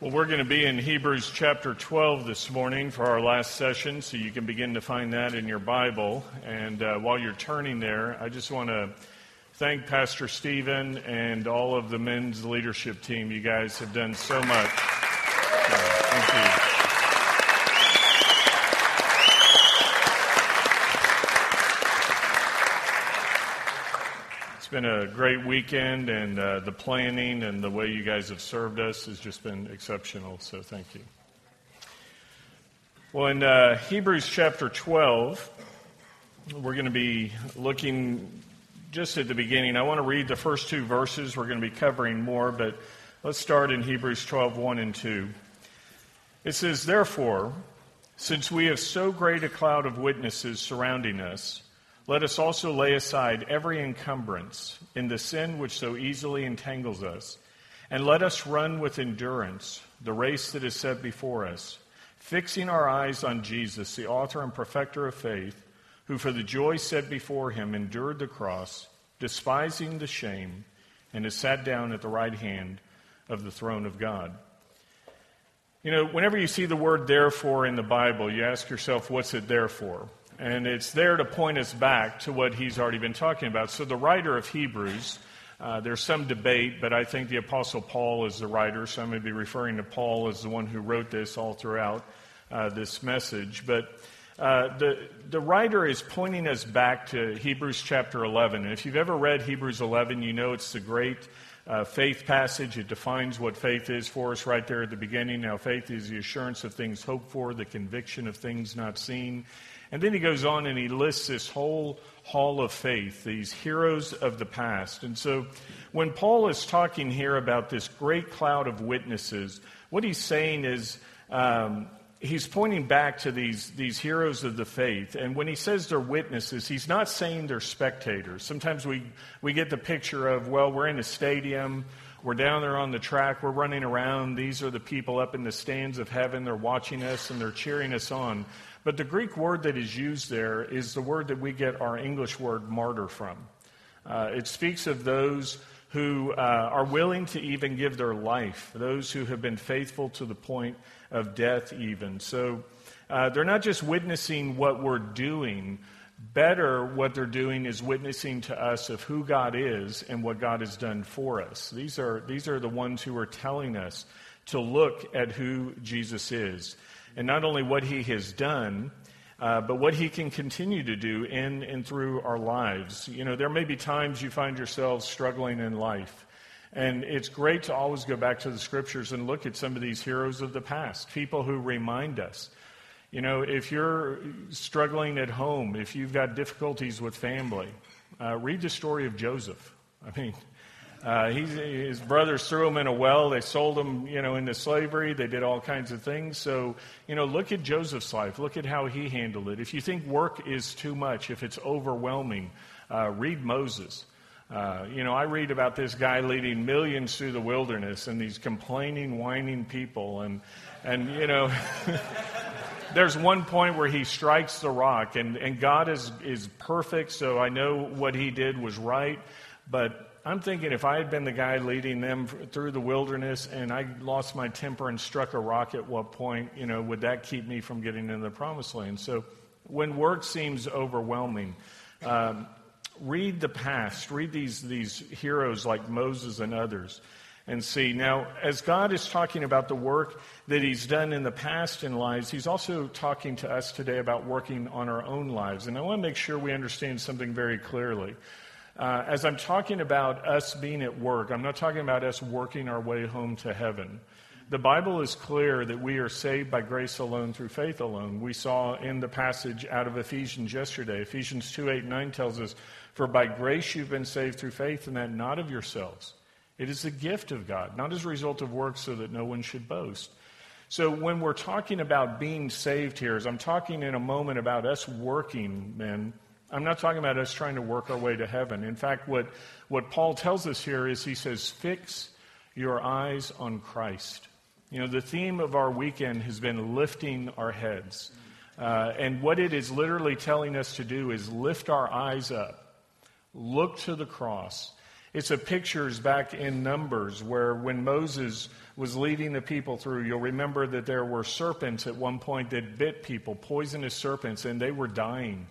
Well, we're going to be in Hebrews chapter 12 this morning for our last session, so you can begin to find that in your Bible. And uh, while you're turning there, I just want to thank Pastor Stephen and all of the men's leadership team. You guys have done so much. Thank you. It's been a great weekend, and uh, the planning and the way you guys have served us has just been exceptional. So thank you. Well, in uh, Hebrews chapter 12, we're going to be looking just at the beginning. I want to read the first two verses. We're going to be covering more, but let's start in Hebrews 12 1 and 2. It says, Therefore, since we have so great a cloud of witnesses surrounding us, let us also lay aside every encumbrance in the sin which so easily entangles us, and let us run with endurance the race that is set before us, fixing our eyes on Jesus, the author and perfecter of faith, who for the joy set before him endured the cross, despising the shame, and has sat down at the right hand of the throne of God. You know, whenever you see the word therefore in the Bible, you ask yourself, what's it there for? And it's there to point us back to what he's already been talking about. So, the writer of Hebrews, uh, there's some debate, but I think the Apostle Paul is the writer, so I'm going to be referring to Paul as the one who wrote this all throughout uh, this message. But uh, the, the writer is pointing us back to Hebrews chapter 11. And if you've ever read Hebrews 11, you know it's the great uh, faith passage. It defines what faith is for us right there at the beginning. Now, faith is the assurance of things hoped for, the conviction of things not seen. And then he goes on and he lists this whole hall of faith, these heroes of the past. And so when Paul is talking here about this great cloud of witnesses, what he's saying is um, he's pointing back to these, these heroes of the faith. And when he says they're witnesses, he's not saying they're spectators. Sometimes we, we get the picture of, well, we're in a stadium. We're down there on the track. We're running around. These are the people up in the stands of heaven. They're watching us and they're cheering us on. But the Greek word that is used there is the word that we get our English word martyr from. Uh, it speaks of those who uh, are willing to even give their life, those who have been faithful to the point of death, even. So uh, they're not just witnessing what we're doing. Better, what they're doing is witnessing to us of who God is and what God has done for us. These are, these are the ones who are telling us to look at who Jesus is and not only what he has done, uh, but what he can continue to do in and through our lives. You know, there may be times you find yourselves struggling in life. And it's great to always go back to the scriptures and look at some of these heroes of the past, people who remind us. You know, if you're struggling at home, if you've got difficulties with family, uh, read the story of Joseph. I mean, uh, his brothers threw him in a well. They sold him, you know, into slavery. They did all kinds of things. So, you know, look at Joseph's life. Look at how he handled it. If you think work is too much, if it's overwhelming, uh, read Moses. Uh, you know, I read about this guy leading millions through the wilderness and these complaining, whining people. And, and you know, there's one point where he strikes the rock, and, and God is, is perfect, so I know what he did was right. But I'm thinking if I had been the guy leading them through the wilderness and I lost my temper and struck a rock at what point, you know, would that keep me from getting into the promised land? So when work seems overwhelming, um, read the past, read these, these heroes like Moses and others, and see. Now, as God is talking about the work that He's done in the past in lives, He's also talking to us today about working on our own lives. And I want to make sure we understand something very clearly. Uh, as I'm talking about us being at work, I'm not talking about us working our way home to heaven. The Bible is clear that we are saved by grace alone through faith alone. We saw in the passage out of Ephesians yesterday. Ephesians 2 8 9 tells us, For by grace you've been saved through faith, and that not of yourselves. It is the gift of God, not as a result of works, so that no one should boast. So when we're talking about being saved here, as I'm talking in a moment about us working, men, I'm not talking about us trying to work our way to heaven. In fact, what, what Paul tells us here is he says, fix your eyes on Christ. You know, the theme of our weekend has been lifting our heads. Uh, and what it is literally telling us to do is lift our eyes up, look to the cross, It's a pictures back in Numbers where when Moses was leading the people through, you'll remember that there were serpents at one point that bit people, poisonous serpents, and they were dying.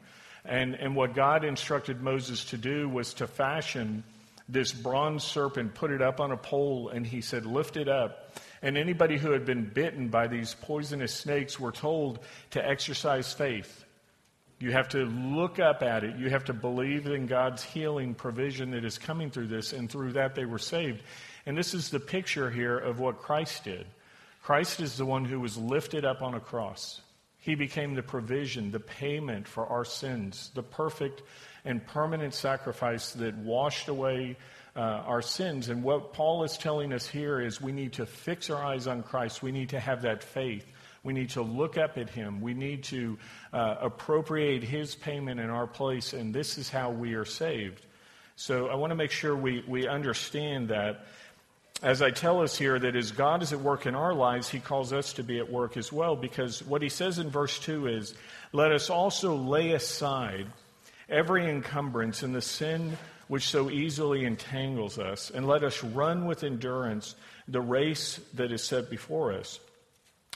And, and what God instructed Moses to do was to fashion this bronze serpent, put it up on a pole, and he said, Lift it up. And anybody who had been bitten by these poisonous snakes were told to exercise faith. You have to look up at it. You have to believe in God's healing provision that is coming through this, and through that they were saved. And this is the picture here of what Christ did. Christ is the one who was lifted up on a cross. He became the provision, the payment for our sins, the perfect and permanent sacrifice that washed away uh, our sins. And what Paul is telling us here is we need to fix our eyes on Christ. We need to have that faith. We need to look up at him. We need to uh, appropriate his payment in our place. And this is how we are saved. So I want to make sure we, we understand that as I tell us here, that as God is at work in our lives, He calls us to be at work as well, because what He says in verse 2 is, Let us also lay aside every encumbrance and the sin which so easily entangles us, and let us run with endurance the race that is set before us.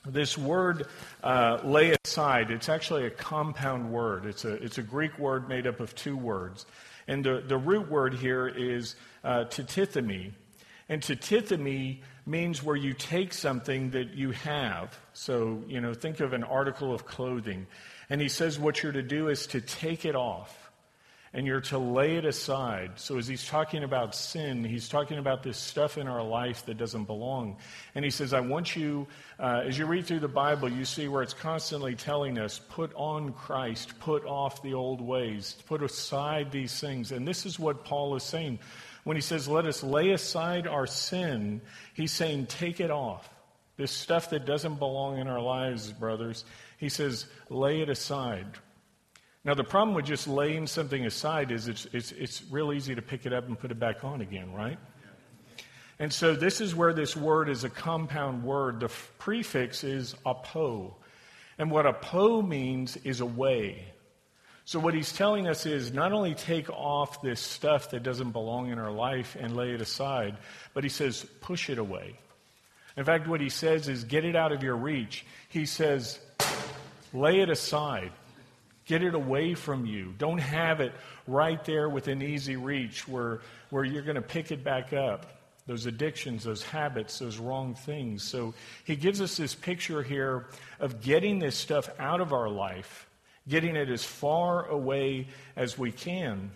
This word, uh, lay aside, it's actually a compound word. It's a, it's a Greek word made up of two words. And the, the root word here is uh, and titithemi means where you take something that you have. So, you know, think of an article of clothing. And he says what you're to do is to take it off and you're to lay it aside. So, as he's talking about sin, he's talking about this stuff in our life that doesn't belong. And he says, I want you, uh, as you read through the Bible, you see where it's constantly telling us, put on Christ, put off the old ways, put aside these things. And this is what Paul is saying. When he says, let us lay aside our sin, he's saying, take it off. This stuff that doesn't belong in our lives, brothers, he says, lay it aside. Now, the problem with just laying something aside is it's, it's, it's real easy to pick it up and put it back on again, right? And so this is where this word is a compound word. The prefix is apo. And what apo means is away. So, what he's telling us is not only take off this stuff that doesn't belong in our life and lay it aside, but he says, push it away. In fact, what he says is, get it out of your reach. He says, lay it aside. Get it away from you. Don't have it right there within easy reach where, where you're going to pick it back up. Those addictions, those habits, those wrong things. So he gives us this picture here of getting this stuff out of our life getting it as far away as we can.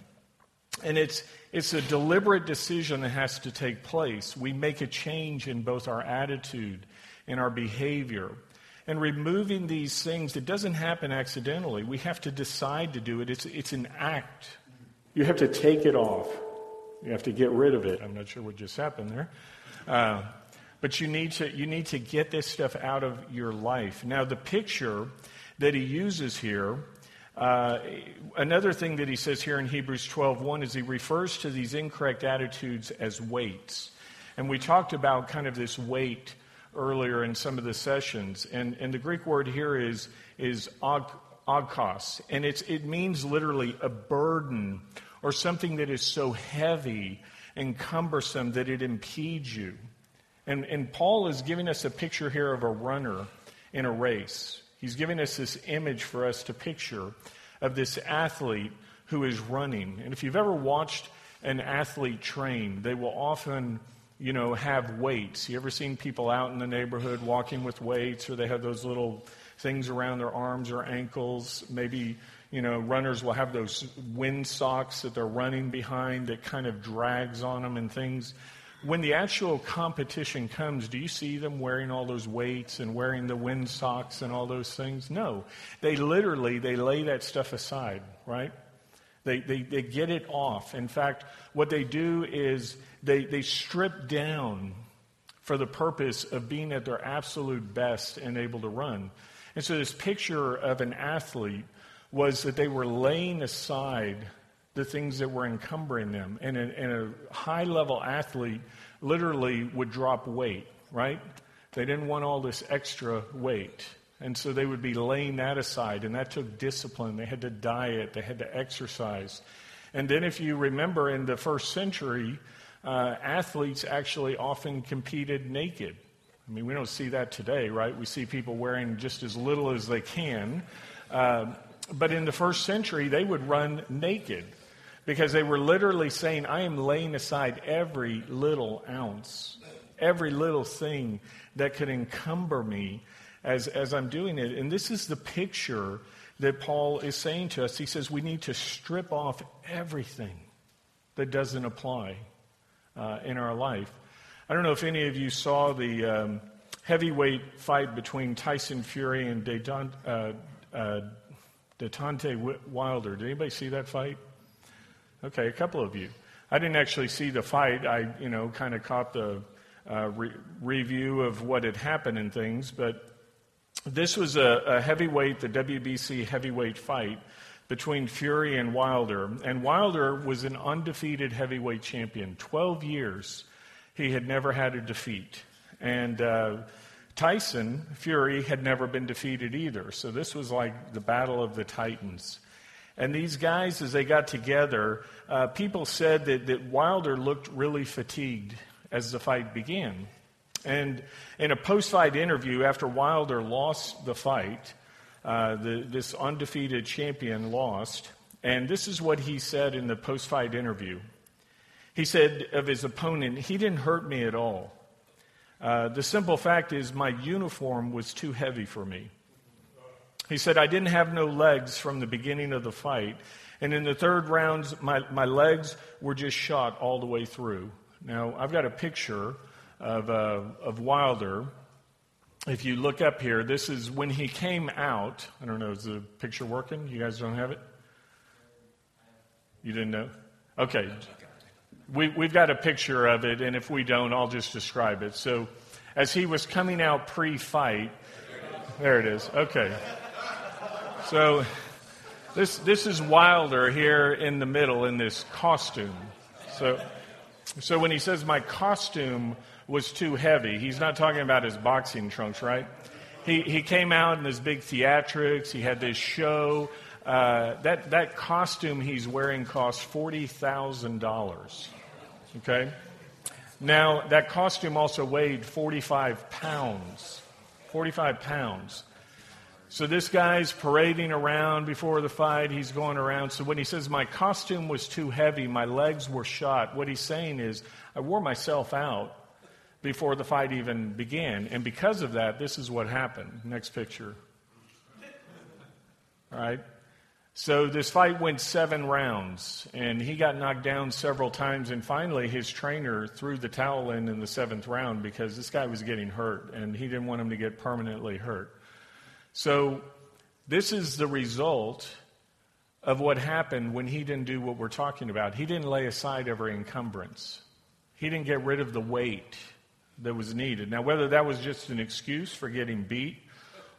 And it's, it's a deliberate decision that has to take place. We make a change in both our attitude and our behavior. And removing these things, it doesn't happen accidentally. We have to decide to do it. It's, it's an act. You have to take it off. You have to get rid of it. I'm not sure what just happened there. Uh, but you need, to, you need to get this stuff out of your life. Now, the picture that he uses here. Uh, another thing that he says here in Hebrews 12:1 is he refers to these incorrect attitudes as weights. And we talked about kind of this weight earlier in some of the sessions. And, and the Greek word here is, is og, ogkos. And it's, it means literally a burden or something that is so heavy and cumbersome that it impedes you. And, and Paul is giving us a picture here of a runner in a race. He's giving us this image for us to picture of this athlete who is running. And if you've ever watched an athlete train, they will often, you know, have weights. You ever seen people out in the neighborhood walking with weights, or they have those little things around their arms or ankles? Maybe, you know, runners will have those wind socks that they're running behind that kind of drags on them and things when the actual competition comes, do you see them wearing all those weights and wearing the wind socks and all those things? No. They literally, they lay that stuff aside, right? They, they, they get it off. In fact, what they do is they, they strip down for the purpose of being at their absolute best and able to run. And so this picture of an athlete was that they were laying aside the things that were encumbering them. And a, and a high level athlete literally would drop weight, right? They didn't want all this extra weight. And so they would be laying that aside, and that took discipline. They had to diet, they had to exercise. And then, if you remember, in the first century, uh, athletes actually often competed naked. I mean, we don't see that today, right? We see people wearing just as little as they can. Uh, but in the first century, they would run naked because they were literally saying, I am laying aside every little ounce, every little thing that could encumber me as, as I'm doing it. And this is the picture that Paul is saying to us. He says we need to strip off everything that doesn't apply uh, in our life. I don't know if any of you saw the um, heavyweight fight between Tyson Fury and Deontay, uh, uh, Wilder. Did anybody see that fight? Okay, a couple of you. I didn't actually see the fight. I, you know, kind of caught the uh, re- review of what had happened and things, but this was a, a heavyweight, the WBC heavyweight fight between Fury and Wilder. And Wilder was an undefeated heavyweight champion. 12 years he had never had a defeat. And uh, Tyson, Fury, had never been defeated either. So this was like the battle of the Titans. And these guys, as they got together, uh, people said that, that Wilder looked really fatigued as the fight began. And in a post fight interview, after Wilder lost the fight, uh, the, this undefeated champion lost. And this is what he said in the post fight interview. He said of his opponent, he didn't hurt me at all. Uh, the simple fact is, my uniform was too heavy for me. He said, I didn't have no legs from the beginning of the fight. And in the third rounds, my, my legs were just shot all the way through. Now, I've got a picture of, uh, of Wilder. If you look up here, this is when he came out. I don't know, is the picture working? You guys don't have it? You didn't know? Okay. We, we've got a picture of it, and if we don't, I'll just describe it. So, as he was coming out pre fight, there it is. Okay. So, this, this is Wilder here in the middle in this costume. So, so when he says my costume was too heavy. He's not talking about his boxing trunks, right? He, he came out in his big theatrics. He had this show. Uh, that, that costume he's wearing cost $40,000. Okay? Now, that costume also weighed 45 pounds. 45 pounds. So this guy's parading around before the fight. He's going around. So when he says, My costume was too heavy, my legs were shot, what he's saying is, I wore myself out before the fight even began. And because of that, this is what happened. Next picture. All right. So this fight went seven rounds, and he got knocked down several times. And finally, his trainer threw the towel in in the seventh round because this guy was getting hurt, and he didn't want him to get permanently hurt. So this is the result of what happened when he didn't do what we're talking about. He didn't lay aside every encumbrance. He didn't get rid of the weight that was needed. Now, whether that was just an excuse for getting beat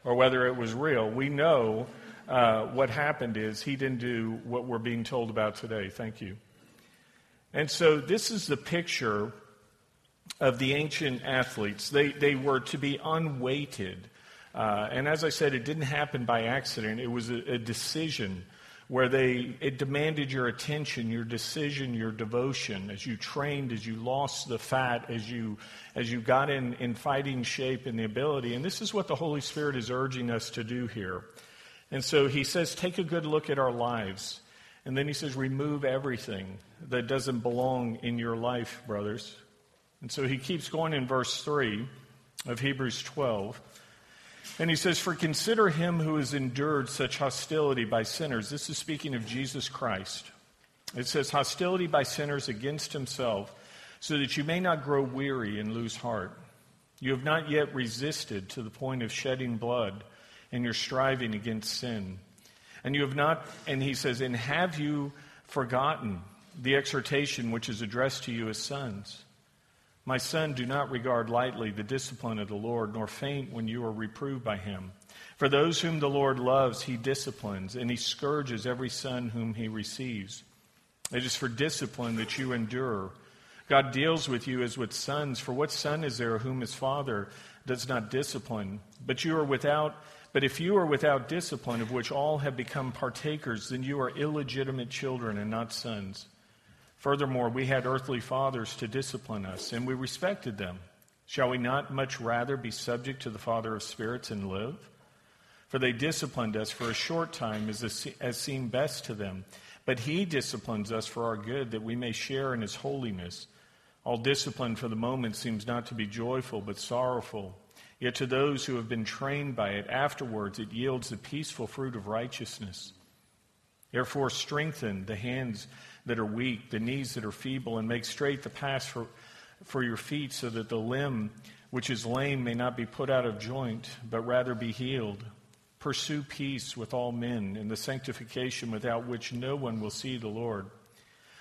or whether it was real, we know uh, what happened is he didn't do what we're being told about today. Thank you. And so, this is the picture of the ancient athletes. They, they were to be unweighted. Uh, and as I said, it didn't happen by accident, it was a, a decision where they it demanded your attention, your decision, your devotion as you trained, as you lost the fat, as you as you got in, in fighting shape and the ability. And this is what the Holy Spirit is urging us to do here. And so he says, take a good look at our lives. And then he says, remove everything that doesn't belong in your life, brothers. And so he keeps going in verse 3 of Hebrews 12. And he says, For consider him who has endured such hostility by sinners. This is speaking of Jesus Christ. It says, Hostility by sinners against himself, so that you may not grow weary and lose heart. You have not yet resisted to the point of shedding blood in your striving against sin. And you have not, and he says, And have you forgotten the exhortation which is addressed to you as sons? My son, do not regard lightly the discipline of the Lord, nor faint when you are reproved by him. For those whom the Lord loves, he disciplines, and he scourges every son whom he receives. It is for discipline that you endure. God deals with you as with sons. For what son is there whom his father does not discipline? But you are without But if you are without discipline, of which all have become partakers, then you are illegitimate children and not sons. Furthermore, we had earthly fathers to discipline us, and we respected them. Shall we not much rather be subject to the Father of spirits and live? For they disciplined us for a short time as, as seemed best to them. But he disciplines us for our good, that we may share in his holiness. All discipline for the moment seems not to be joyful, but sorrowful. Yet to those who have been trained by it, afterwards it yields the peaceful fruit of righteousness. Therefore, strengthen the hands that are weak, the knees that are feeble, and make straight the path for, for your feet, so that the limb which is lame may not be put out of joint, but rather be healed. Pursue peace with all men, and the sanctification without which no one will see the Lord.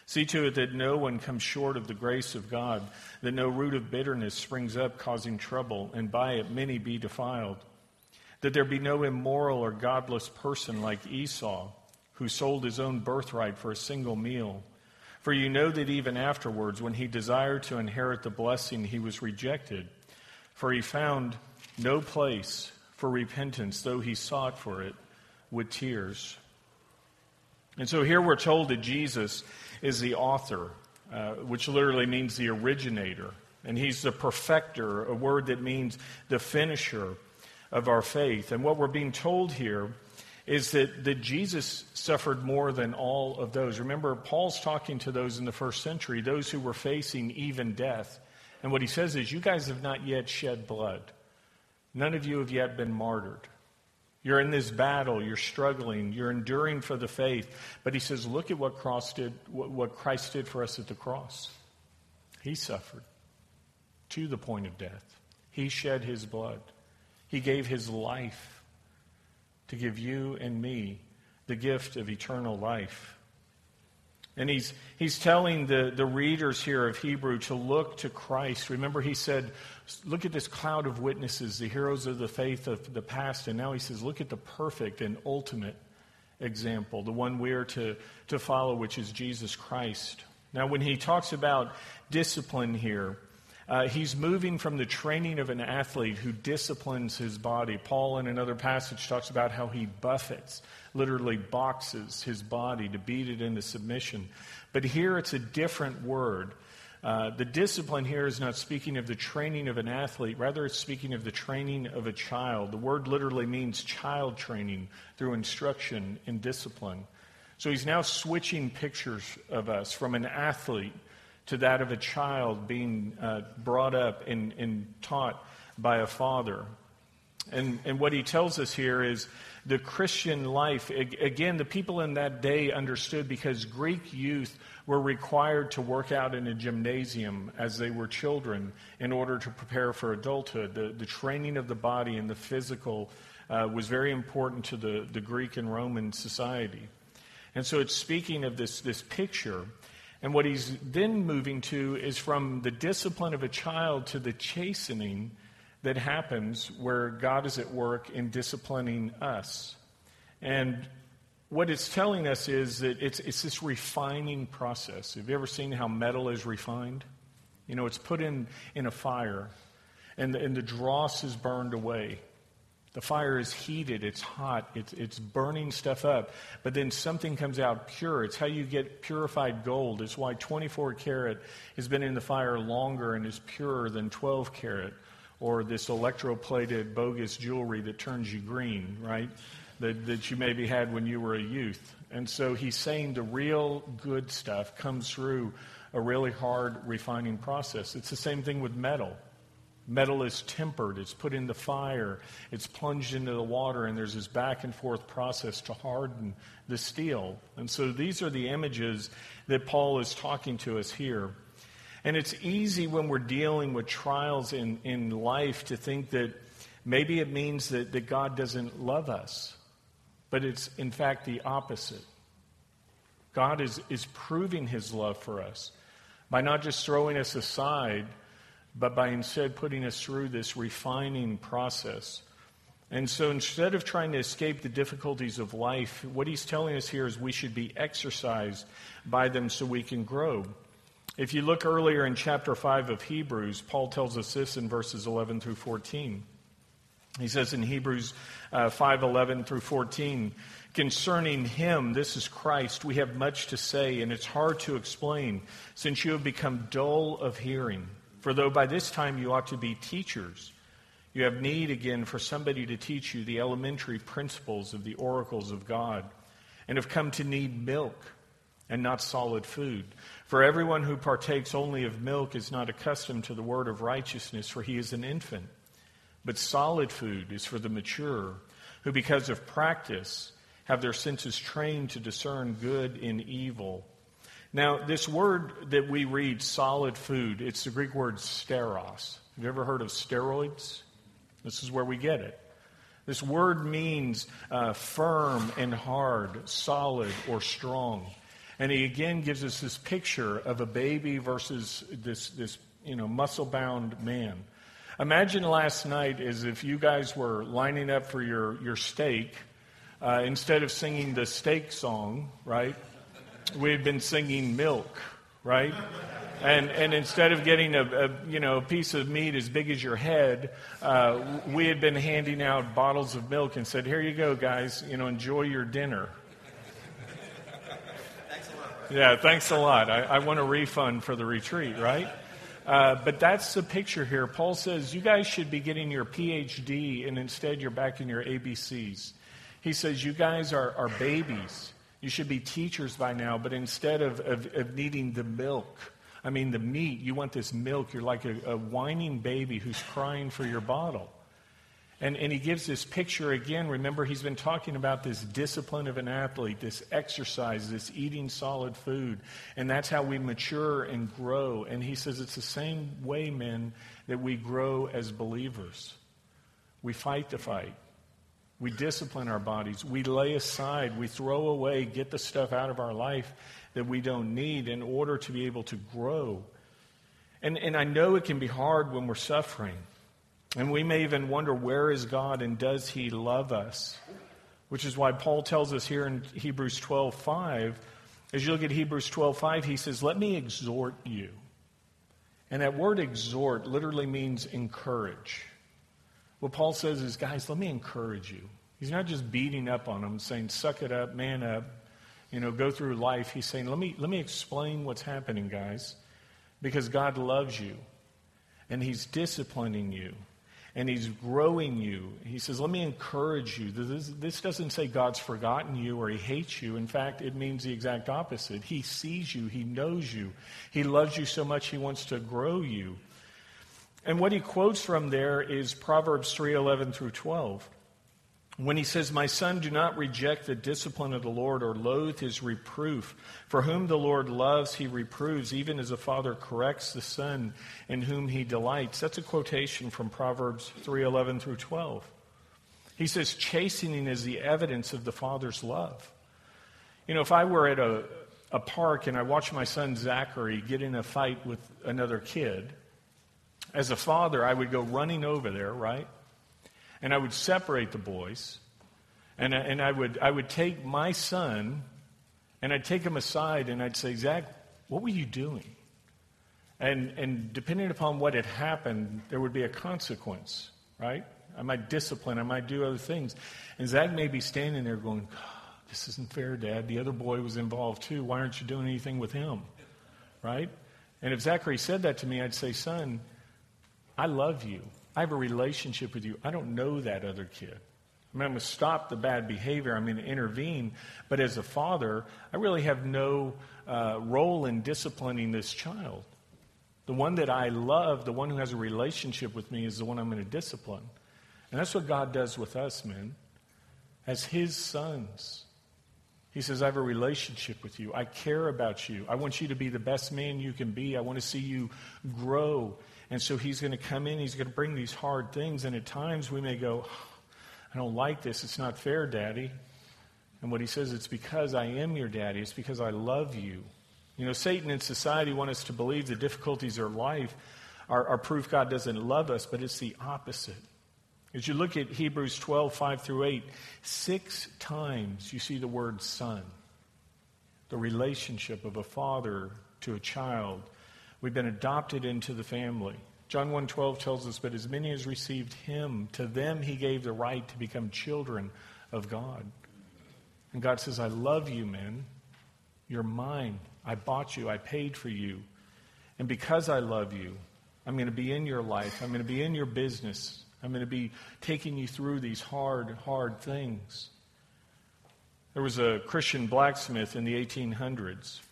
See to it that no one comes short of the grace of God, that no root of bitterness springs up causing trouble, and by it many be defiled. That there be no immoral or godless person like Esau, who sold his own birthright for a single meal. For you know that even afterwards, when he desired to inherit the blessing, he was rejected. For he found no place for repentance, though he sought for it with tears. And so here we're told that Jesus is the author, uh, which literally means the originator. And he's the perfecter, a word that means the finisher of our faith. And what we're being told here is that, that Jesus suffered more than all of those. Remember, Paul's talking to those in the first century, those who were facing even death. And what he says is, You guys have not yet shed blood. None of you have yet been martyred. You're in this battle, you're struggling, you're enduring for the faith. But he says, look at what, cross did, what Christ did for us at the cross. He suffered to the point of death. He shed his blood. He gave his life to give you and me the gift of eternal life. And he's, he's telling the, the readers here of Hebrew to look to Christ. Remember, he said, Look at this cloud of witnesses, the heroes of the faith of the past. And now he says, Look at the perfect and ultimate example, the one we are to, to follow, which is Jesus Christ. Now, when he talks about discipline here, uh, he's moving from the training of an athlete who disciplines his body. Paul, in another passage, talks about how he buffets, literally boxes his body to beat it into submission. But here it's a different word. Uh, the discipline here is not speaking of the training of an athlete, rather, it's speaking of the training of a child. The word literally means child training through instruction and discipline. So he's now switching pictures of us from an athlete to that of a child being uh, brought up and, and taught by a father. And, and what he tells us here is the Christian life. Again, the people in that day understood because Greek youth were required to work out in a gymnasium as they were children in order to prepare for adulthood. The, the training of the body and the physical uh, was very important to the, the Greek and Roman society. And so it's speaking of this, this picture and what he's then moving to is from the discipline of a child to the chastening that happens where God is at work in disciplining us. And what it's telling us is that it's, it's this refining process. Have you ever seen how metal is refined? You know, it's put in, in a fire, and the, and the dross is burned away. The fire is heated, it's hot, it's, it's burning stuff up, but then something comes out pure. It's how you get purified gold. It's why 24 karat has been in the fire longer and is purer than 12 karat, or this electroplated bogus jewelry that turns you green, right? That, that you maybe had when you were a youth. And so he's saying the real good stuff comes through a really hard refining process. It's the same thing with metal. Metal is tempered, it's put in the fire, it's plunged into the water, and there's this back and forth process to harden the steel. And so these are the images that Paul is talking to us here. And it's easy when we're dealing with trials in, in life to think that maybe it means that, that God doesn't love us. But it's in fact the opposite. God is, is proving his love for us by not just throwing us aside but by instead putting us through this refining process. And so instead of trying to escape the difficulties of life, what he's telling us here is we should be exercised by them so we can grow. If you look earlier in chapter 5 of Hebrews, Paul tells us this in verses 11 through 14. He says in Hebrews uh, 5:11 through 14, concerning him, this is Christ, we have much to say, and it's hard to explain, since you have become dull of hearing. For though by this time you ought to be teachers, you have need again for somebody to teach you the elementary principles of the oracles of God, and have come to need milk and not solid food. For everyone who partakes only of milk is not accustomed to the word of righteousness, for he is an infant. But solid food is for the mature, who because of practice have their senses trained to discern good and evil. Now, this word that we read, solid food, it's the Greek word steros. Have you ever heard of steroids? This is where we get it. This word means uh, firm and hard, solid or strong. And he again gives us this picture of a baby versus this, this you know, muscle bound man. Imagine last night as if you guys were lining up for your, your steak. Uh, instead of singing the steak song, right, we had been singing milk, right? And, and instead of getting a, a, you know, a piece of meat as big as your head, uh, we had been handing out bottles of milk and said, here you go, guys, you know, enjoy your dinner. Thanks a lot. Yeah, thanks a lot. I, I want a refund for the retreat, right? Uh, but that's the picture here. Paul says you guys should be getting your PhD, and instead you're back in your ABCs. He says you guys are, are babies. You should be teachers by now, but instead of, of, of needing the milk, I mean the meat, you want this milk. You're like a, a whining baby who's crying for your bottle. And, and he gives this picture again. Remember, he's been talking about this discipline of an athlete, this exercise, this eating solid food. And that's how we mature and grow. And he says it's the same way, men, that we grow as believers. We fight the fight. We discipline our bodies. We lay aside, we throw away, get the stuff out of our life that we don't need in order to be able to grow. And, and I know it can be hard when we're suffering. And we may even wonder, where is God and does he love us? Which is why Paul tells us here in Hebrews 12 5, as you look at Hebrews 12 5, he says, Let me exhort you. And that word exhort literally means encourage. What Paul says is, guys, let me encourage you. He's not just beating up on them, saying, suck it up, man up, you know, go through life. He's saying, let me, let me explain what's happening, guys, because God loves you and He's disciplining you and He's growing you. He says, Let me encourage you. This, this, doesn't say God's forgotten you or He hates you. In fact, it means the exact opposite. He sees you, He knows you, He loves you so much, He wants to grow you. And what he quotes from there is Proverbs 3:11 through 12. When he says, "My son, do not reject the discipline of the Lord or loathe his reproof, for whom the Lord loves he reproves, even as a father corrects the son in whom he delights." That's a quotation from Proverbs 3:11 through 12. He says chastening is the evidence of the father's love. You know, if I were at a, a park and I watched my son Zachary get in a fight with another kid, as a father, I would go running over there, right? And I would separate the boys. And, uh, and I, would, I would take my son and I'd take him aside and I'd say, Zach, what were you doing? And, and depending upon what had happened, there would be a consequence, right? I might discipline, I might do other things. And Zach may be standing there going, This isn't fair, Dad. The other boy was involved too. Why aren't you doing anything with him? Right? And if Zachary said that to me, I'd say, Son, I love you. I have a relationship with you. I don't know that other kid. I mean, I'm going to stop the bad behavior. I'm going to intervene. But as a father, I really have no uh, role in disciplining this child. The one that I love, the one who has a relationship with me, is the one I'm going to discipline. And that's what God does with us, men. As His sons, He says, I have a relationship with you. I care about you. I want you to be the best man you can be. I want to see you grow and so he's going to come in, he's going to bring these hard things. And at times we may go, I don't like this. It's not fair, Daddy. And what he says, it's because I am your daddy. It's because I love you. You know, Satan and society want us to believe the difficulties of life are, are proof God doesn't love us, but it's the opposite. As you look at Hebrews 12, 5 through 8, six times you see the word son. The relationship of a father to a child We've been adopted into the family. John 1:12 tells us, "But as many as received him, to them he gave the right to become children of God." And God says, "I love you, men. You're mine. I bought you. I paid for you. And because I love you, I'm going to be in your life. I'm going to be in your business. I'm going to be taking you through these hard, hard things." There was a Christian blacksmith in the 1800s.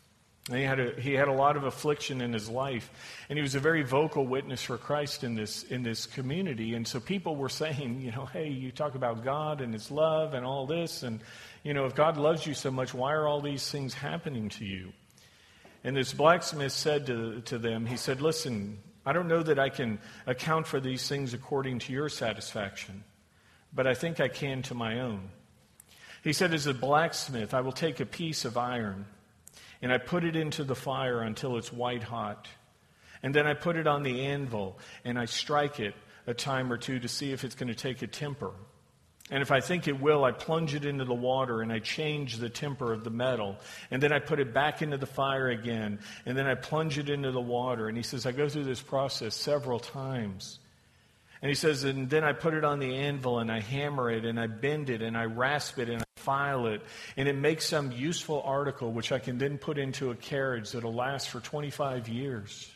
And he had, a, he had a lot of affliction in his life. And he was a very vocal witness for Christ in this, in this community. And so people were saying, you know, hey, you talk about God and his love and all this. And, you know, if God loves you so much, why are all these things happening to you? And this blacksmith said to, to them, he said, listen, I don't know that I can account for these things according to your satisfaction, but I think I can to my own. He said, As a blacksmith, I will take a piece of iron and I put it into the fire until it's white hot. And then I put it on the anvil and I strike it a time or two to see if it's going to take a temper. And if I think it will, I plunge it into the water and I change the temper of the metal. And then I put it back into the fire again. And then I plunge it into the water. And he says, I go through this process several times. And he says, and then I put it on the anvil and I hammer it and I bend it and I rasp it and I file it. And it makes some useful article which I can then put into a carriage that'll last for 25 years.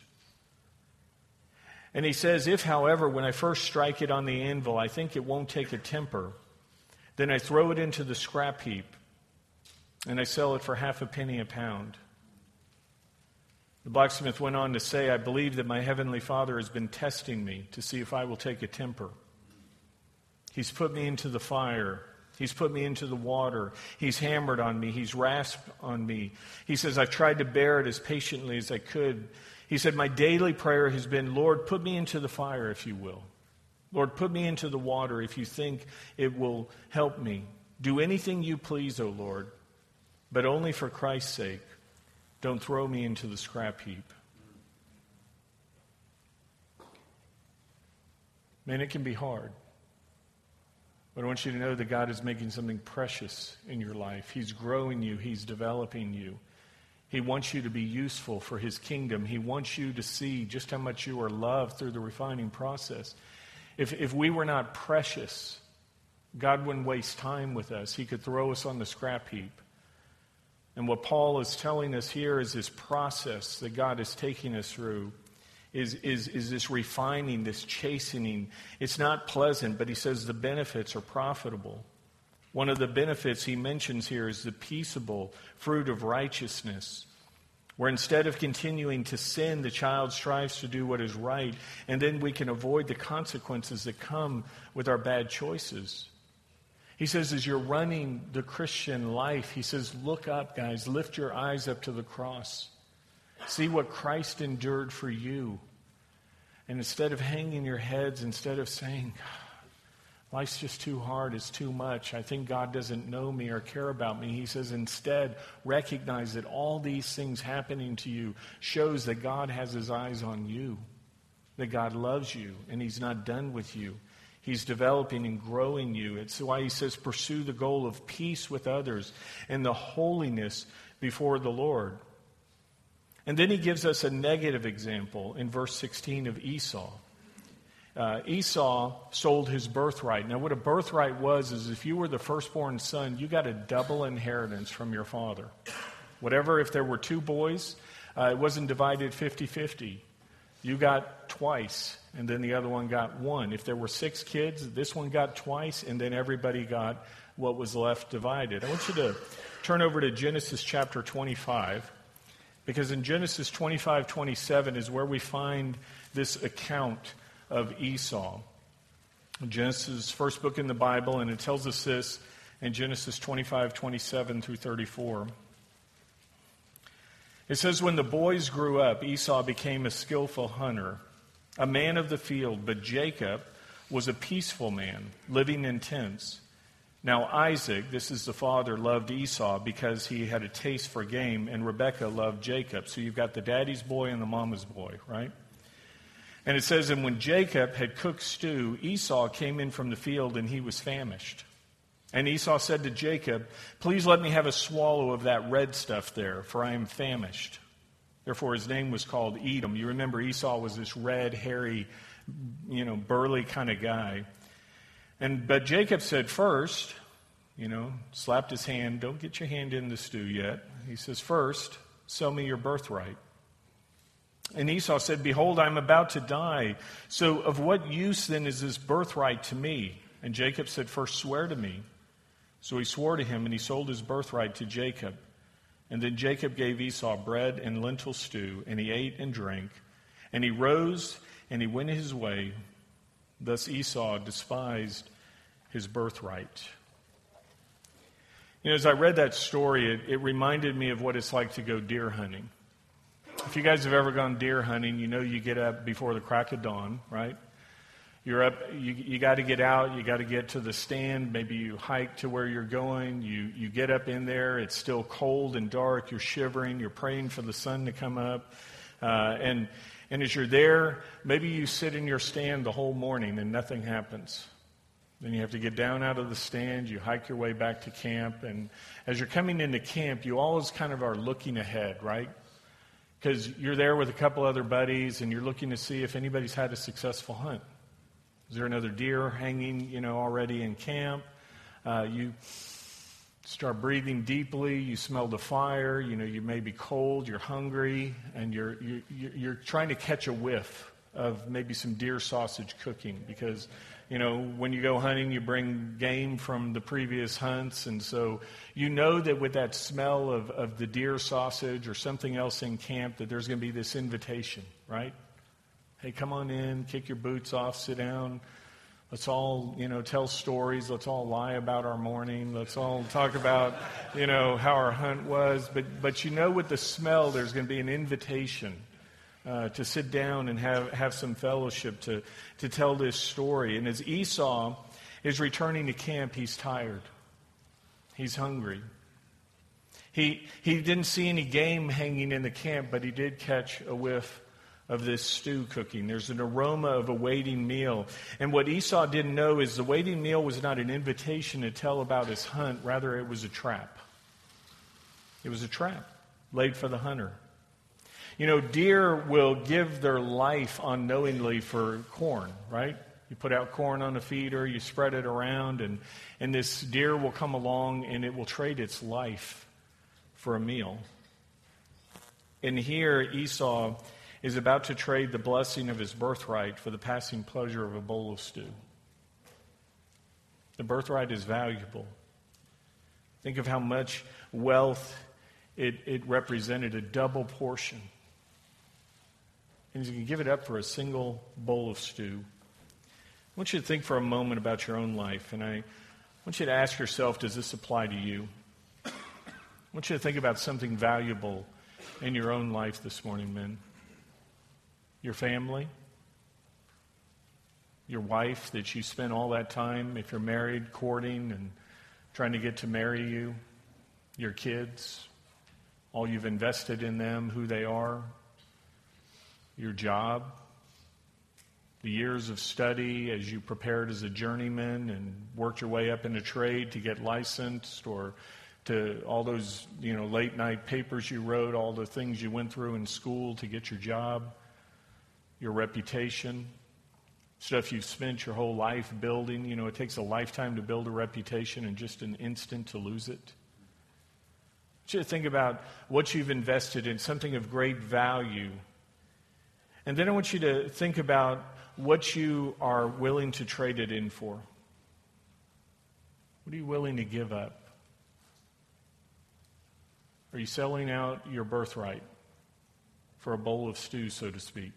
And he says, if, however, when I first strike it on the anvil, I think it won't take a temper, then I throw it into the scrap heap and I sell it for half a penny a pound. The blacksmith went on to say, I believe that my heavenly Father has been testing me to see if I will take a temper. He's put me into the fire. He's put me into the water. He's hammered on me. He's rasped on me. He says, I've tried to bear it as patiently as I could. He said, My daily prayer has been, Lord, put me into the fire if you will. Lord, put me into the water if you think it will help me. Do anything you please, O Lord, but only for Christ's sake. Don't throw me into the scrap heap. Man, it can be hard. But I want you to know that God is making something precious in your life. He's growing you, He's developing you. He wants you to be useful for His kingdom. He wants you to see just how much you are loved through the refining process. If, if we were not precious, God wouldn't waste time with us. He could throw us on the scrap heap. And what Paul is telling us here is this process that God is taking us through is, is, is this refining, this chastening. It's not pleasant, but he says the benefits are profitable. One of the benefits he mentions here is the peaceable fruit of righteousness, where instead of continuing to sin, the child strives to do what is right, and then we can avoid the consequences that come with our bad choices. He says, as you're running the Christian life, he says, look up, guys, lift your eyes up to the cross. See what Christ endured for you. And instead of hanging your heads, instead of saying, ah, life's just too hard, it's too much, I think God doesn't know me or care about me, he says, instead, recognize that all these things happening to you shows that God has his eyes on you, that God loves you, and he's not done with you. He's developing and growing you. It's why he says, pursue the goal of peace with others and the holiness before the Lord. And then he gives us a negative example in verse 16 of Esau. Uh, Esau sold his birthright. Now, what a birthright was is if you were the firstborn son, you got a double inheritance from your father. Whatever, if there were two boys, uh, it wasn't divided 50 50. You got twice, and then the other one got one. If there were six kids, this one got twice, and then everybody got what was left divided. I want you to turn over to Genesis chapter 25, because in Genesis 25 27 is where we find this account of Esau. Genesis, first book in the Bible, and it tells us this in Genesis 25 27 through 34. It says, When the boys grew up, Esau became a skillful hunter, a man of the field, but Jacob was a peaceful man, living in tents. Now, Isaac, this is the father, loved Esau because he had a taste for game, and Rebekah loved Jacob. So you've got the daddy's boy and the mama's boy, right? And it says, And when Jacob had cooked stew, Esau came in from the field and he was famished. And Esau said to Jacob, Please let me have a swallow of that red stuff there, for I am famished. Therefore, his name was called Edom. You remember Esau was this red, hairy, you know, burly kind of guy. And but Jacob said first, you know, slapped his hand, don't get your hand in the stew yet. He says, First, sell me your birthright. And Esau said, Behold, I'm about to die. So of what use then is this birthright to me? And Jacob said, First swear to me. So he swore to him, and he sold his birthright to Jacob. And then Jacob gave Esau bread and lentil stew, and he ate and drank. And he rose and he went his way. Thus Esau despised his birthright. You know, as I read that story, it, it reminded me of what it's like to go deer hunting. If you guys have ever gone deer hunting, you know you get up before the crack of dawn, right? You're up, you, you got to get out, you got to get to the stand. Maybe you hike to where you're going. You, you get up in there, it's still cold and dark, you're shivering, you're praying for the sun to come up. Uh, and, and as you're there, maybe you sit in your stand the whole morning and nothing happens. Then you have to get down out of the stand, you hike your way back to camp, and as you're coming into camp, you always kind of are looking ahead, right? Because you're there with a couple other buddies and you're looking to see if anybody's had a successful hunt. Is there another deer hanging, you know, already in camp? Uh, you start breathing deeply. You smell the fire. You know, you may be cold. You're hungry, and you're you're, you're trying to catch a whiff of maybe some deer sausage cooking because you know, when you go hunting, you bring game from the previous hunts. And so you know that with that smell of, of the deer sausage or something else in camp, that there's going to be this invitation, right? Hey, come on in, kick your boots off, sit down. Let's all, you know, tell stories. Let's all lie about our morning. Let's all talk about, you know, how our hunt was. But, but you know, with the smell, there's going to be an invitation uh, to sit down and have, have some fellowship to, to tell this story. And as Esau is returning to camp, he's tired. He's hungry. He, he didn't see any game hanging in the camp, but he did catch a whiff of this stew cooking. There's an aroma of a waiting meal. And what Esau didn't know is the waiting meal was not an invitation to tell about his hunt, rather, it was a trap. It was a trap laid for the hunter. You know, deer will give their life unknowingly for corn, right? You put out corn on a feeder, you spread it around, and, and this deer will come along and it will trade its life for a meal. And here, Esau is about to trade the blessing of his birthright for the passing pleasure of a bowl of stew. The birthright is valuable. Think of how much wealth it, it represented, a double portion. And you can give it up for a single bowl of stew. I want you to think for a moment about your own life, and I want you to ask yourself does this apply to you? I want you to think about something valuable in your own life this morning, men your family, your wife that you spent all that time, if you're married, courting and trying to get to marry you, your kids, all you've invested in them, who they are, your job, the years of study as you prepared as a journeyman and worked your way up in a trade to get licensed or to all those you know late night papers you wrote all the things you went through in school to get your job your reputation, stuff you've spent your whole life building. You know, it takes a lifetime to build a reputation and just an instant to lose it. You think about what you've invested in, something of great value. And then I want you to think about what you are willing to trade it in for. What are you willing to give up? Are you selling out your birthright for a bowl of stew, so to speak?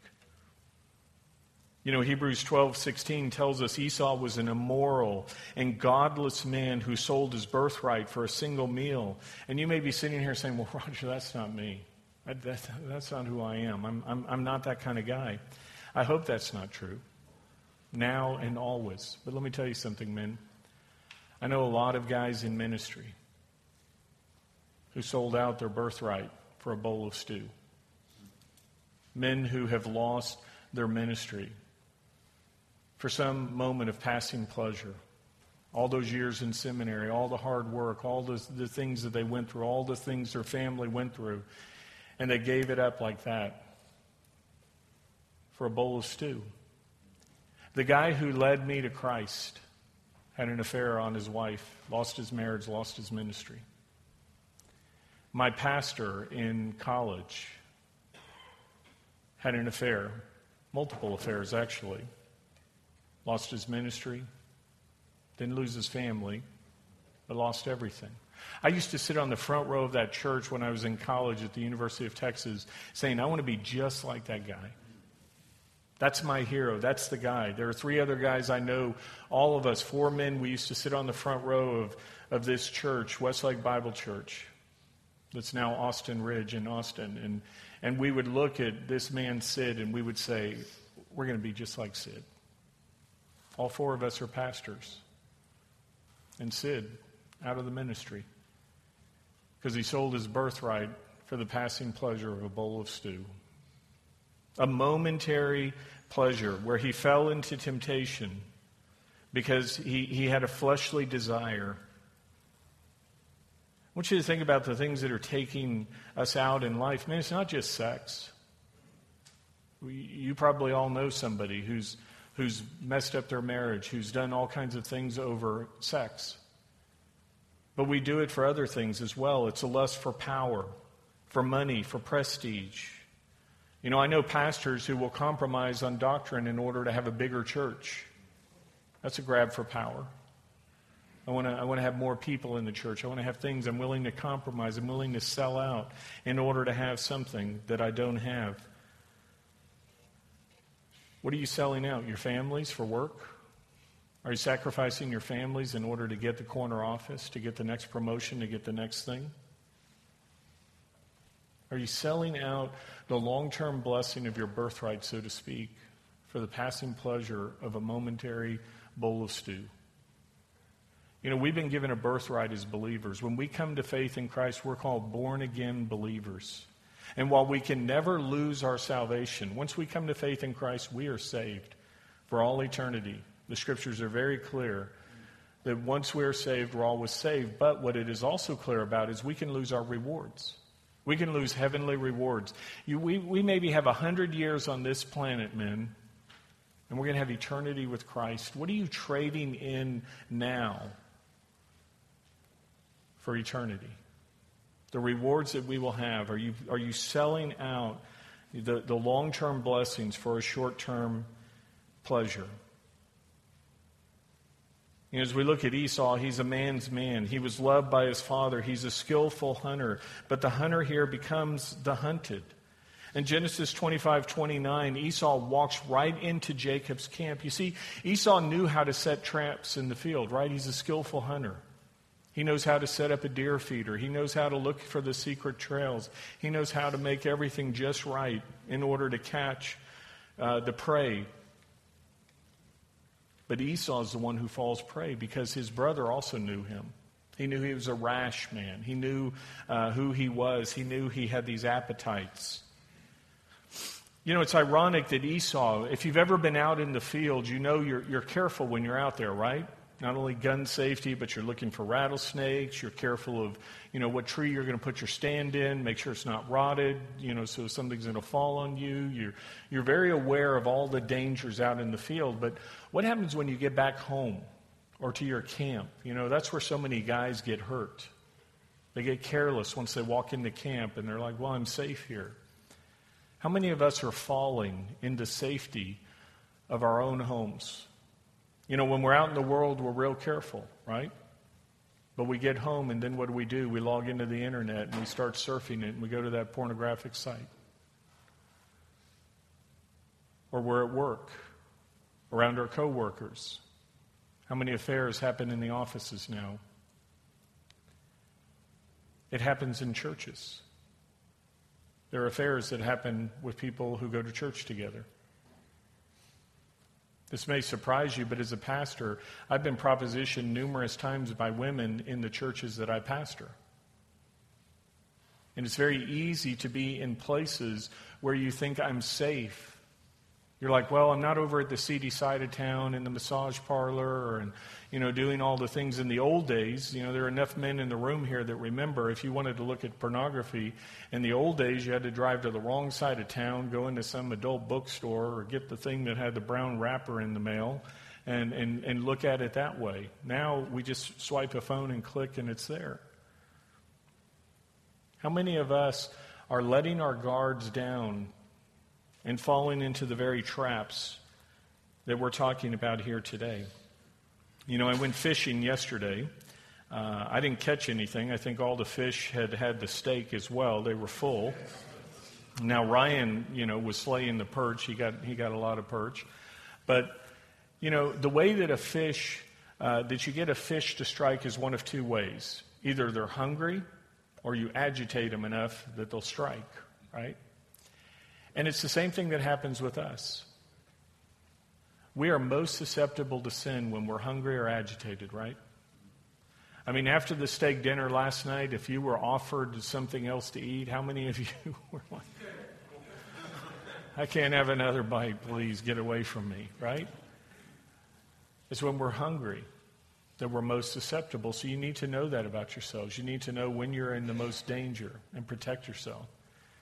You know, Hebrews 12, 16 tells us Esau was an immoral and godless man who sold his birthright for a single meal. And you may be sitting here saying, well, Roger, that's not me. That, that, that's not who I am. I'm, I'm, I'm not that kind of guy. I hope that's not true, now and always. But let me tell you something, men. I know a lot of guys in ministry who sold out their birthright for a bowl of stew. Men who have lost their ministry for some moment of passing pleasure. All those years in seminary, all the hard work, all the, the things that they went through, all the things their family went through. And they gave it up like that for a bowl of stew. The guy who led me to Christ had an affair on his wife, lost his marriage, lost his ministry. My pastor in college had an affair, multiple affairs actually, lost his ministry, didn't lose his family, but lost everything. I used to sit on the front row of that church when I was in college at the University of Texas saying, I want to be just like that guy. That's my hero. That's the guy. There are three other guys I know, all of us, four men, we used to sit on the front row of, of this church, Westlake Bible Church, that's now Austin Ridge in Austin. And, and we would look at this man, Sid, and we would say, We're going to be just like Sid. All four of us are pastors. And Sid, out of the ministry, because he sold his birthright for the passing pleasure of a bowl of stew a momentary pleasure where he fell into temptation because he, he had a fleshly desire. I want you to think about the things that are taking us out in life. Man, it's not just sex. We, you probably all know somebody who's, who's messed up their marriage, who's done all kinds of things over sex. But we do it for other things as well. It's a lust for power, for money, for prestige. You know, I know pastors who will compromise on doctrine in order to have a bigger church. That's a grab for power. I want to I want to have more people in the church. I want to have things I'm willing to compromise. I'm willing to sell out in order to have something that I don't have. What are you selling out? Your families for work? Are you sacrificing your families in order to get the corner office, to get the next promotion, to get the next thing? Are you selling out the long term blessing of your birthright, so to speak, for the passing pleasure of a momentary bowl of stew? You know, we've been given a birthright as believers. When we come to faith in Christ, we're called born again believers. And while we can never lose our salvation, once we come to faith in Christ, we are saved for all eternity. The scriptures are very clear that once we're saved, we're always saved. But what it is also clear about is we can lose our rewards. We can lose heavenly rewards. You, we, we maybe have a hundred years on this planet, men, and we're going to have eternity with Christ. What are you trading in now for eternity? The rewards that we will have. Are you, are you selling out the, the long term blessings for a short term pleasure? You know, as we look at Esau, he's a man's man. He was loved by his father. He's a skillful hunter. But the hunter here becomes the hunted. In Genesis 25, 29, Esau walks right into Jacob's camp. You see, Esau knew how to set traps in the field, right? He's a skillful hunter. He knows how to set up a deer feeder. He knows how to look for the secret trails. He knows how to make everything just right in order to catch uh, the prey but Esau is the one who falls prey because his brother also knew him. He knew he was a rash man. He knew uh, who he was. He knew he had these appetites. You know, it's ironic that Esau, if you've ever been out in the field, you know you're, you're careful when you're out there, right? Not only gun safety, but you're looking for rattlesnakes. You're careful of, you know, what tree you're going to put your stand in. Make sure it's not rotted, you know, so something's going to fall on you. You're, you're very aware of all the dangers out in the field. But what happens when you get back home or to your camp? You know, that's where so many guys get hurt. They get careless once they walk into camp and they're like, well, I'm safe here. How many of us are falling into safety of our own homes? You know, when we're out in the world, we're real careful, right? But we get home, and then what do we do? We log into the internet and we start surfing it, and we go to that pornographic site. Or we're at work, around our coworkers. How many affairs happen in the offices now? It happens in churches. There are affairs that happen with people who go to church together. This may surprise you, but as a pastor, I've been propositioned numerous times by women in the churches that I pastor. And it's very easy to be in places where you think I'm safe. You're like, well, I'm not over at the seedy side of town in the massage parlor or, in, you know, doing all the things in the old days. You know, there are enough men in the room here that remember if you wanted to look at pornography in the old days, you had to drive to the wrong side of town, go into some adult bookstore, or get the thing that had the brown wrapper in the mail and, and, and look at it that way. Now we just swipe a phone and click and it's there. How many of us are letting our guards down and falling into the very traps that we're talking about here today? You know, I went fishing yesterday. Uh, I didn't catch anything. I think all the fish had had the steak as well. They were full. Now Ryan, you know, was slaying the perch. He got he got a lot of perch, but you know, the way that a fish, uh, that you get a fish to strike is one of two ways. Either they're hungry or you agitate them enough that they'll strike, right? And it's the same thing that happens with us. We are most susceptible to sin when we're hungry or agitated, right? I mean, after the steak dinner last night, if you were offered something else to eat, how many of you were like, I can't have another bite, please get away from me, right? It's when we're hungry that we're most susceptible. So you need to know that about yourselves. You need to know when you're in the most danger and protect yourself.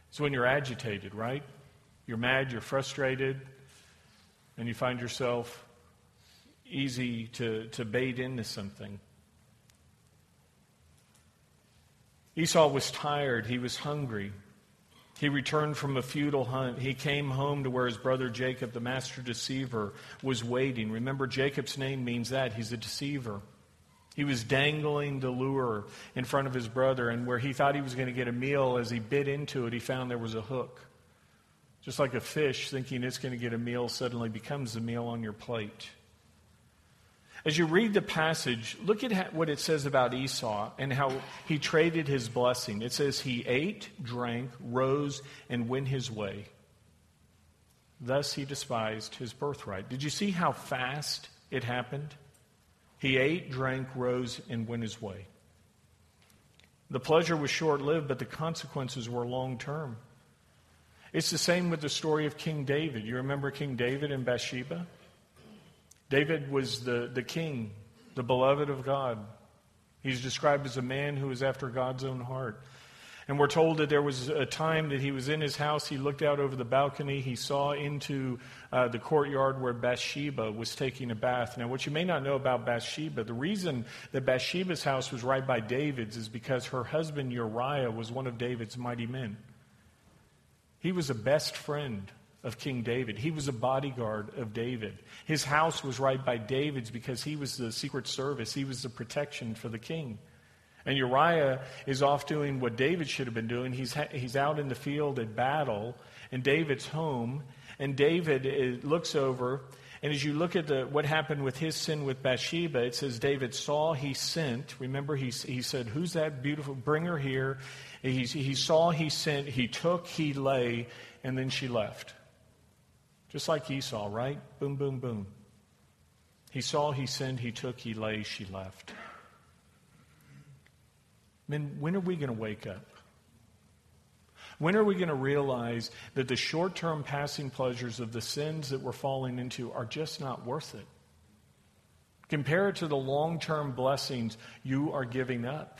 It's when you're agitated, right? You're mad, you're frustrated, and you find yourself easy to, to bait into something. Esau was tired, he was hungry. He returned from a futile hunt. He came home to where his brother Jacob, the master deceiver, was waiting. Remember, Jacob's name means that. He's a deceiver. He was dangling the lure in front of his brother, and where he thought he was going to get a meal, as he bit into it, he found there was a hook. Just like a fish thinking it's going to get a meal suddenly becomes the meal on your plate. As you read the passage, look at what it says about Esau and how he traded his blessing. It says he ate, drank, rose, and went his way. Thus he despised his birthright. Did you see how fast it happened? He ate, drank, rose, and went his way. The pleasure was short lived, but the consequences were long term. It's the same with the story of King David. You remember King David and Bathsheba? David was the, the king, the beloved of God. He's described as a man who was after God's own heart. And we're told that there was a time that he was in his house. He looked out over the balcony. He saw into uh, the courtyard where Bathsheba was taking a bath. Now, what you may not know about Bathsheba, the reason that Bathsheba's house was right by David's is because her husband Uriah was one of David's mighty men. He was a best friend of King David. He was a bodyguard of David. His house was right by David's because he was the secret service, he was the protection for the king. And Uriah is off doing what David should have been doing. He's, he's out in the field at battle, and David's home. And David uh, looks over, and as you look at the, what happened with his sin with Bathsheba, it says David saw, he sent. Remember, he, he said, Who's that beautiful? Bring her here. He, he saw, he sent, he took, he lay, and then she left. Just like Esau, right? Boom, boom, boom. He saw, he sinned, he took, he lay, she left. Men, when are we going to wake up? When are we going to realize that the short term passing pleasures of the sins that we're falling into are just not worth it? Compare it to the long term blessings you are giving up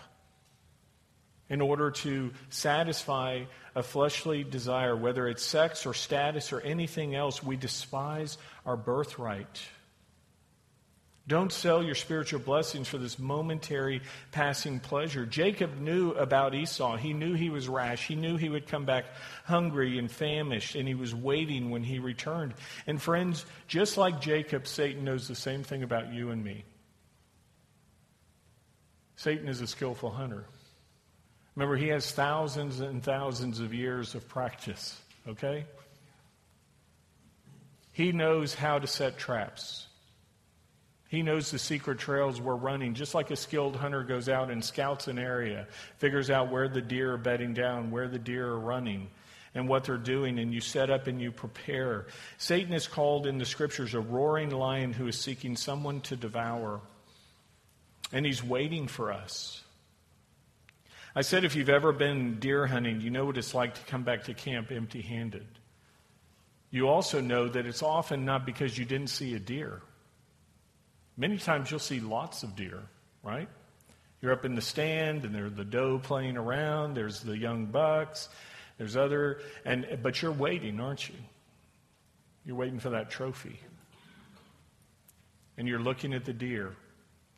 in order to satisfy a fleshly desire, whether it's sex or status or anything else, we despise our birthright. Don't sell your spiritual blessings for this momentary passing pleasure. Jacob knew about Esau. He knew he was rash. He knew he would come back hungry and famished, and he was waiting when he returned. And friends, just like Jacob, Satan knows the same thing about you and me. Satan is a skillful hunter. Remember, he has thousands and thousands of years of practice, okay? He knows how to set traps. He knows the secret trails we're running, just like a skilled hunter goes out and scouts an area, figures out where the deer are bedding down, where the deer are running, and what they're doing, and you set up and you prepare. Satan is called in the scriptures a roaring lion who is seeking someone to devour, and he's waiting for us. I said if you've ever been deer hunting, you know what it's like to come back to camp empty handed. You also know that it's often not because you didn't see a deer. Many times you'll see lots of deer, right? You're up in the stand and there's the doe playing around, there's the young bucks, there's other and but you're waiting, aren't you? You're waiting for that trophy. And you're looking at the deer.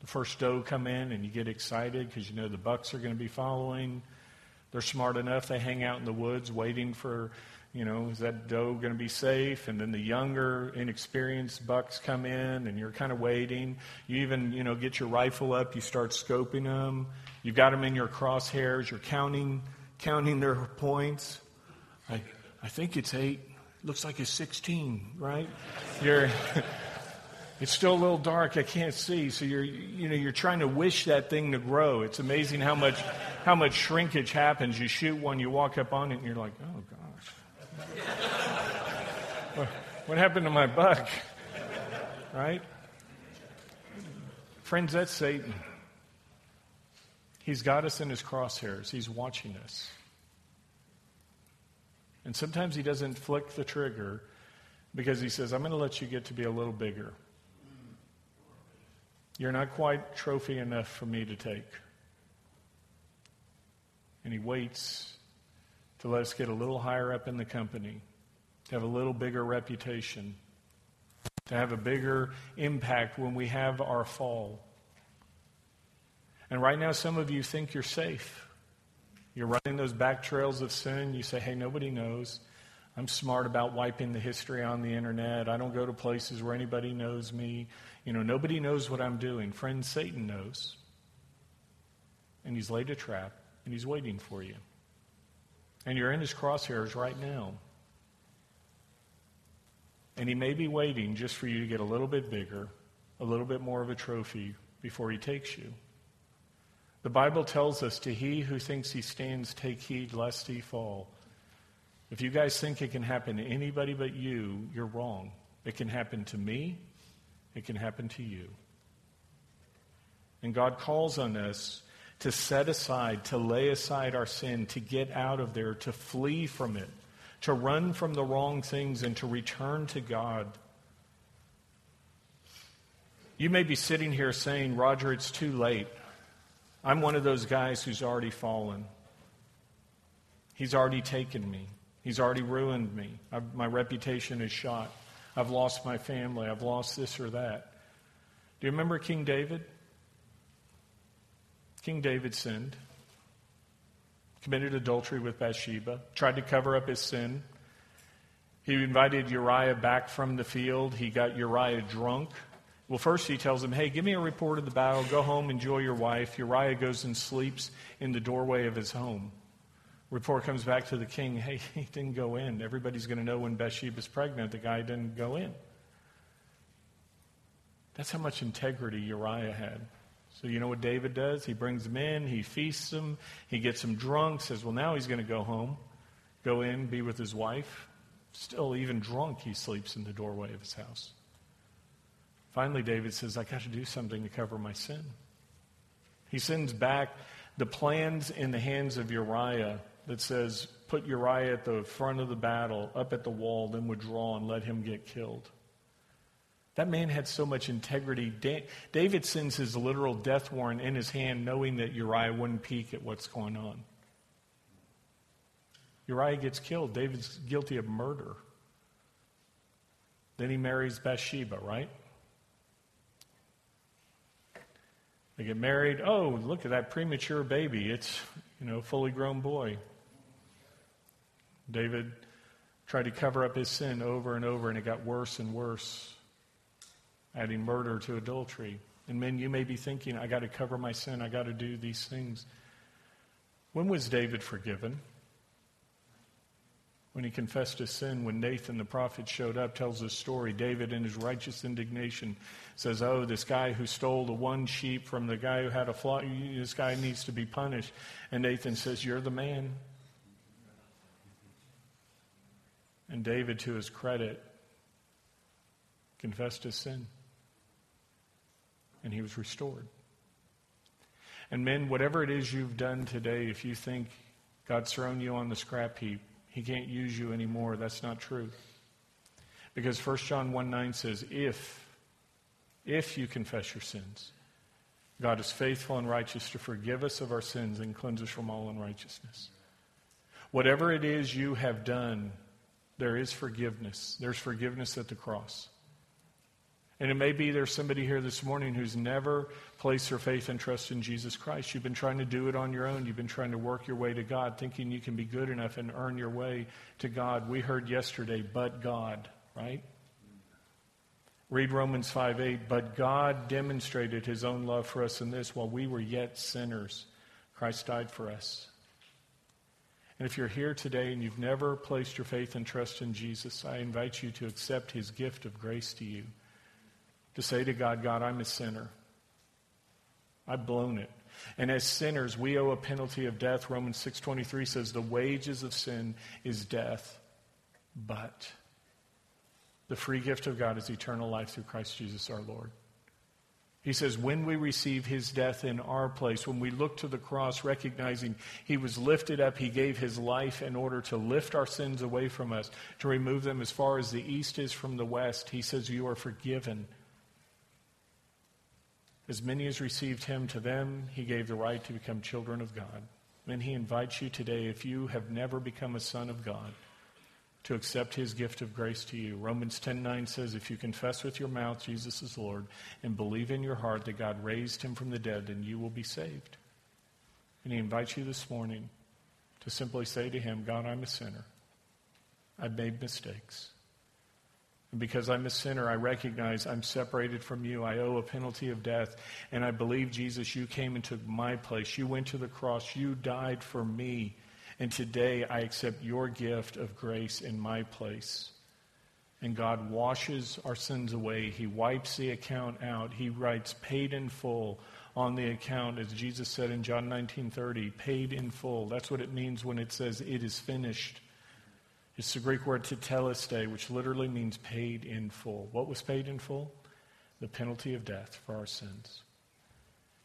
The first doe come in and you get excited because you know the bucks are going to be following. They're smart enough, they hang out in the woods waiting for you know, is that doe going to be safe? And then the younger, inexperienced bucks come in, and you're kind of waiting. You even, you know, get your rifle up. You start scoping them. You've got them in your crosshairs. You're counting, counting their points. I, I think it's eight. Looks like it's 16, right? You're. it's still a little dark. I can't see. So you're, you know, you're trying to wish that thing to grow. It's amazing how much, how much shrinkage happens. You shoot one, you walk up on it, and you're like, oh God what happened to my buck? Right? Friends, that's Satan. He's got us in his crosshairs, he's watching us. And sometimes he doesn't flick the trigger because he says, I'm going to let you get to be a little bigger. You're not quite trophy enough for me to take. And he waits to let us get a little higher up in the company, to have a little bigger reputation, to have a bigger impact when we have our fall. And right now, some of you think you're safe. You're running those back trails of sin. You say, hey, nobody knows. I'm smart about wiping the history on the internet. I don't go to places where anybody knows me. You know, nobody knows what I'm doing. Friend, Satan knows. And he's laid a trap, and he's waiting for you. And you're in his crosshairs right now. And he may be waiting just for you to get a little bit bigger, a little bit more of a trophy before he takes you. The Bible tells us to he who thinks he stands, take heed lest he fall. If you guys think it can happen to anybody but you, you're wrong. It can happen to me, it can happen to you. And God calls on us to set aside, to lay aside our sin, to get out of there, to flee from it, to run from the wrong things, and to return to God. You may be sitting here saying, Roger, it's too late. I'm one of those guys who's already fallen. He's already taken me. He's already ruined me. I've, my reputation is shot. I've lost my family. I've lost this or that. Do you remember King David? King David sinned, committed adultery with Bathsheba, tried to cover up his sin. He invited Uriah back from the field. He got Uriah drunk. Well, first he tells him, Hey, give me a report of the battle. Go home, enjoy your wife. Uriah goes and sleeps in the doorway of his home. Report comes back to the king, Hey, he didn't go in. Everybody's going to know when Bathsheba's pregnant. The guy didn't go in. That's how much integrity Uriah had. So you know what David does? He brings them in, he feasts them, he gets them drunk, says, well, now he's going to go home, go in, be with his wife. Still, even drunk, he sleeps in the doorway of his house. Finally, David says, I got to do something to cover my sin. He sends back the plans in the hands of Uriah that says, put Uriah at the front of the battle, up at the wall, then withdraw and let him get killed. That man had so much integrity. David sends his literal death warrant in his hand, knowing that Uriah wouldn't peek at what's going on. Uriah gets killed. David's guilty of murder. Then he marries Bathsheba, right? They get married. Oh, look at that premature baby. It's, you know, fully grown boy. David tried to cover up his sin over and over, and it got worse and worse adding murder to adultery. And men, you may be thinking, I got to cover my sin, I got to do these things. When was David forgiven? When he confessed his sin, when Nathan the prophet showed up, tells his story. David, in his righteous indignation, says, Oh, this guy who stole the one sheep from the guy who had a flock, this guy needs to be punished. And Nathan says, You're the man. And David, to his credit, confessed his sin and he was restored. And men, whatever it is you've done today, if you think God's thrown you on the scrap heap, he can't use you anymore, that's not true. Because 1 John 1 9 says, if, if you confess your sins, God is faithful and righteous to forgive us of our sins and cleanse us from all unrighteousness. Whatever it is you have done, there is forgiveness. There's forgiveness at the cross. And it may be there's somebody here this morning who's never placed their faith and trust in Jesus Christ. You've been trying to do it on your own. You've been trying to work your way to God, thinking you can be good enough and earn your way to God. We heard yesterday, but God, right? Read Romans 5 8. But God demonstrated his own love for us in this while we were yet sinners, Christ died for us. And if you're here today and you've never placed your faith and trust in Jesus, I invite you to accept his gift of grace to you. To say to God, God, I'm a sinner. I've blown it. And as sinners, we owe a penalty of death. Romans 6:23 says the wages of sin is death, but the free gift of God is eternal life through Christ Jesus our Lord. He says, when we receive his death in our place, when we look to the cross, recognizing he was lifted up, he gave his life in order to lift our sins away from us, to remove them as far as the east is from the west. He says, You are forgiven. As many as received him, to them he gave the right to become children of God. And he invites you today, if you have never become a son of God, to accept his gift of grace to you. Romans 10:9 says if you confess with your mouth Jesus is Lord and believe in your heart that God raised him from the dead then you will be saved. And he invites you this morning to simply say to him, God, I'm a sinner. I've made mistakes. And because I'm a sinner, I recognize I'm separated from you. I owe a penalty of death. And I believe, Jesus, you came and took my place. You went to the cross. You died for me. And today I accept your gift of grace in my place. And God washes our sins away. He wipes the account out. He writes paid in full on the account, as Jesus said in John 19:30, paid in full. That's what it means when it says it is finished. It's the Greek word tetelestai, which literally means paid in full. What was paid in full? The penalty of death for our sins.